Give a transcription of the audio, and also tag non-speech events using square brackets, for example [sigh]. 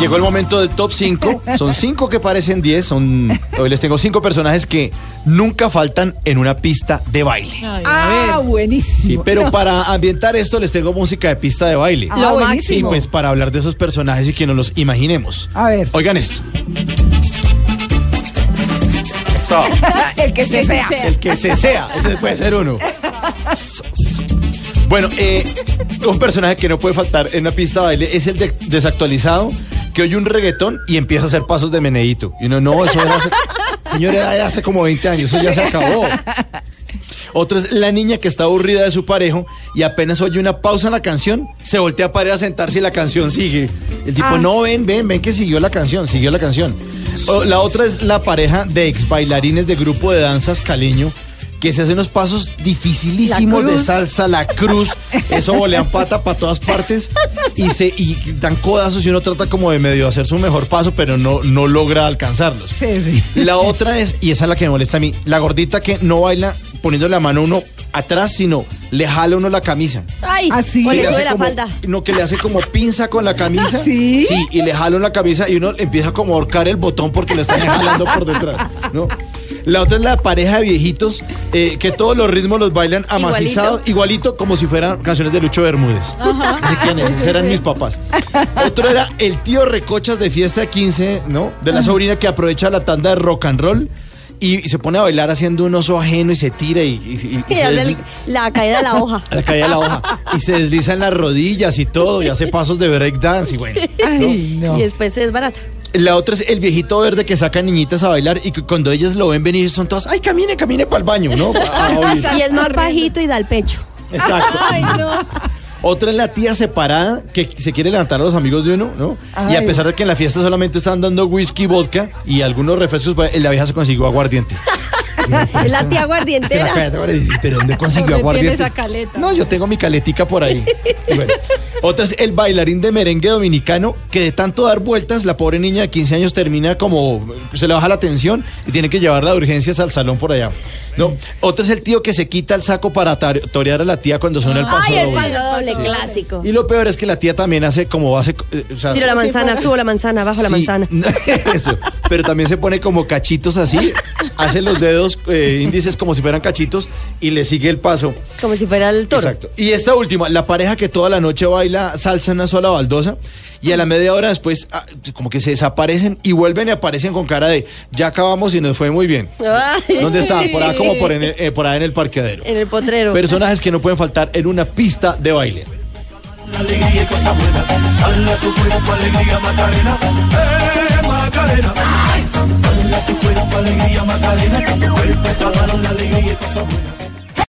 llegó el momento del top 5. Son 5 que parecen 10. Son, hoy les tengo 5 personajes que nunca faltan en una pista de baile. Ay, Ah, buenísimo. Sí, pero para ambientar esto les tengo música de pista de baile. Ah, Lo Y buenísimo. pues para hablar de esos personajes y que nos los imaginemos. A ver. Oigan esto. Eso. [laughs] el que se sea. El que se sea, ese puede ser uno. [laughs] Bueno, eh, un personaje que no puede faltar en la pista de baile es el de- desactualizado que oye un reggaetón y empieza a hacer pasos de meneíto. Y uno, no, eso era hace, señor, era hace como 20 años, eso ya se acabó. Otra es la niña que está aburrida de su parejo y apenas oye una pausa en la canción, se voltea para ir a sentarse y la canción sigue. El tipo, Ah. no, ven, ven, ven que siguió la canción, siguió la canción. O, la otra es la pareja de ex bailarines de grupo de danzas caleño que se hacen unos pasos dificilísimos de salsa, la cruz, [laughs] eso volean pata para todas partes y se y dan codazos y uno trata como de medio hacer su mejor paso, pero no, no logra alcanzarlos. Sí, sí. La otra es, y esa es la que me molesta a mí, la gordita que no baila poniendo la mano uno atrás, sino le jala uno la camisa. Ay, ¿Ah, sí? o le sube la como- falda. No, que le hace como pinza con la camisa. ¿Sí? Sí, y le jala la camisa y uno empieza como a ahorcar el botón porque le están jalando por detrás, ¿no? La otra es la pareja de viejitos eh, que todos los ritmos los bailan amacizados, igualito, como si fueran canciones de Lucho Bermúdez. Así quién [laughs] es, esos eran mis papás. Otro era el tío Recochas de fiesta de 15, ¿no? De la sobrina que aprovecha la tanda de rock and roll y, se pone a bailar haciendo un oso ajeno y se tira y, y- y- y Y se hace el- la caída de la hoja. [laughs] la caída de la hoja y se desliza en las rodillas y todo y hace pasos de breakdance y bueno. [laughs] Ay, no. Y después es barata. La otra es el viejito verde que saca niñitas a bailar y que cuando ellas lo ven venir son todas, ay, camine, camine para el baño, ¿no? [laughs] A oír. Y es más bajito y da el pecho. Exacto. [laughs] Ay, no. Otra es la tía separada que se quiere levantar a los amigos de uno, ¿no? Y a pesar de que en la fiesta solamente están dando whisky, vodka y algunos refrescos, pues, la vieja se consiguió aguardiente. Es [laughs] la tía Se la guardientera. cae, ahora dice, ¿Pero dónde consiguió ¿Dónde aguardiente? esa caleta? No, yo tengo mi caletica por ahí. Y bueno, otra es el bailarín de merengue dominicano que de tanto dar vueltas, la pobre niña de 15 años termina como, se le baja la tensión y tiene que llevarla de urgencias al salón por allá. No, otra es el tío que se quita el saco para torear a la tía cuando suena el paso Ay, el doble. paso doble Sí. clásico. Y lo peor es que la tía también hace como hace... eh, o sea, Tiro la manzana, subo la manzana, bajo la Sí, manzana. [laughs] Eso. Pero también se pone como cachitos así, hace los dedos eh, índices como si fueran cachitos y le sigue el paso. Como si fuera el toro. Exacto. Y esta última, la pareja que toda la noche baila salsa en una sola baldosa y a la media hora después ah, como que se desaparecen y vuelven y aparecen con cara de ya acabamos y nos fue muy bien. Ay, ¿Dónde estaban? Por ahí como por, en el- eh, por ahí en el parqueadero. En el potrero. Personajes que no pueden faltar en una pista de baile. alegría y cosa buena. Dale a tu cuerpo alegría, Macarena. Eh, Macarena. Macarena. Que tu cuerpo está la alegría y.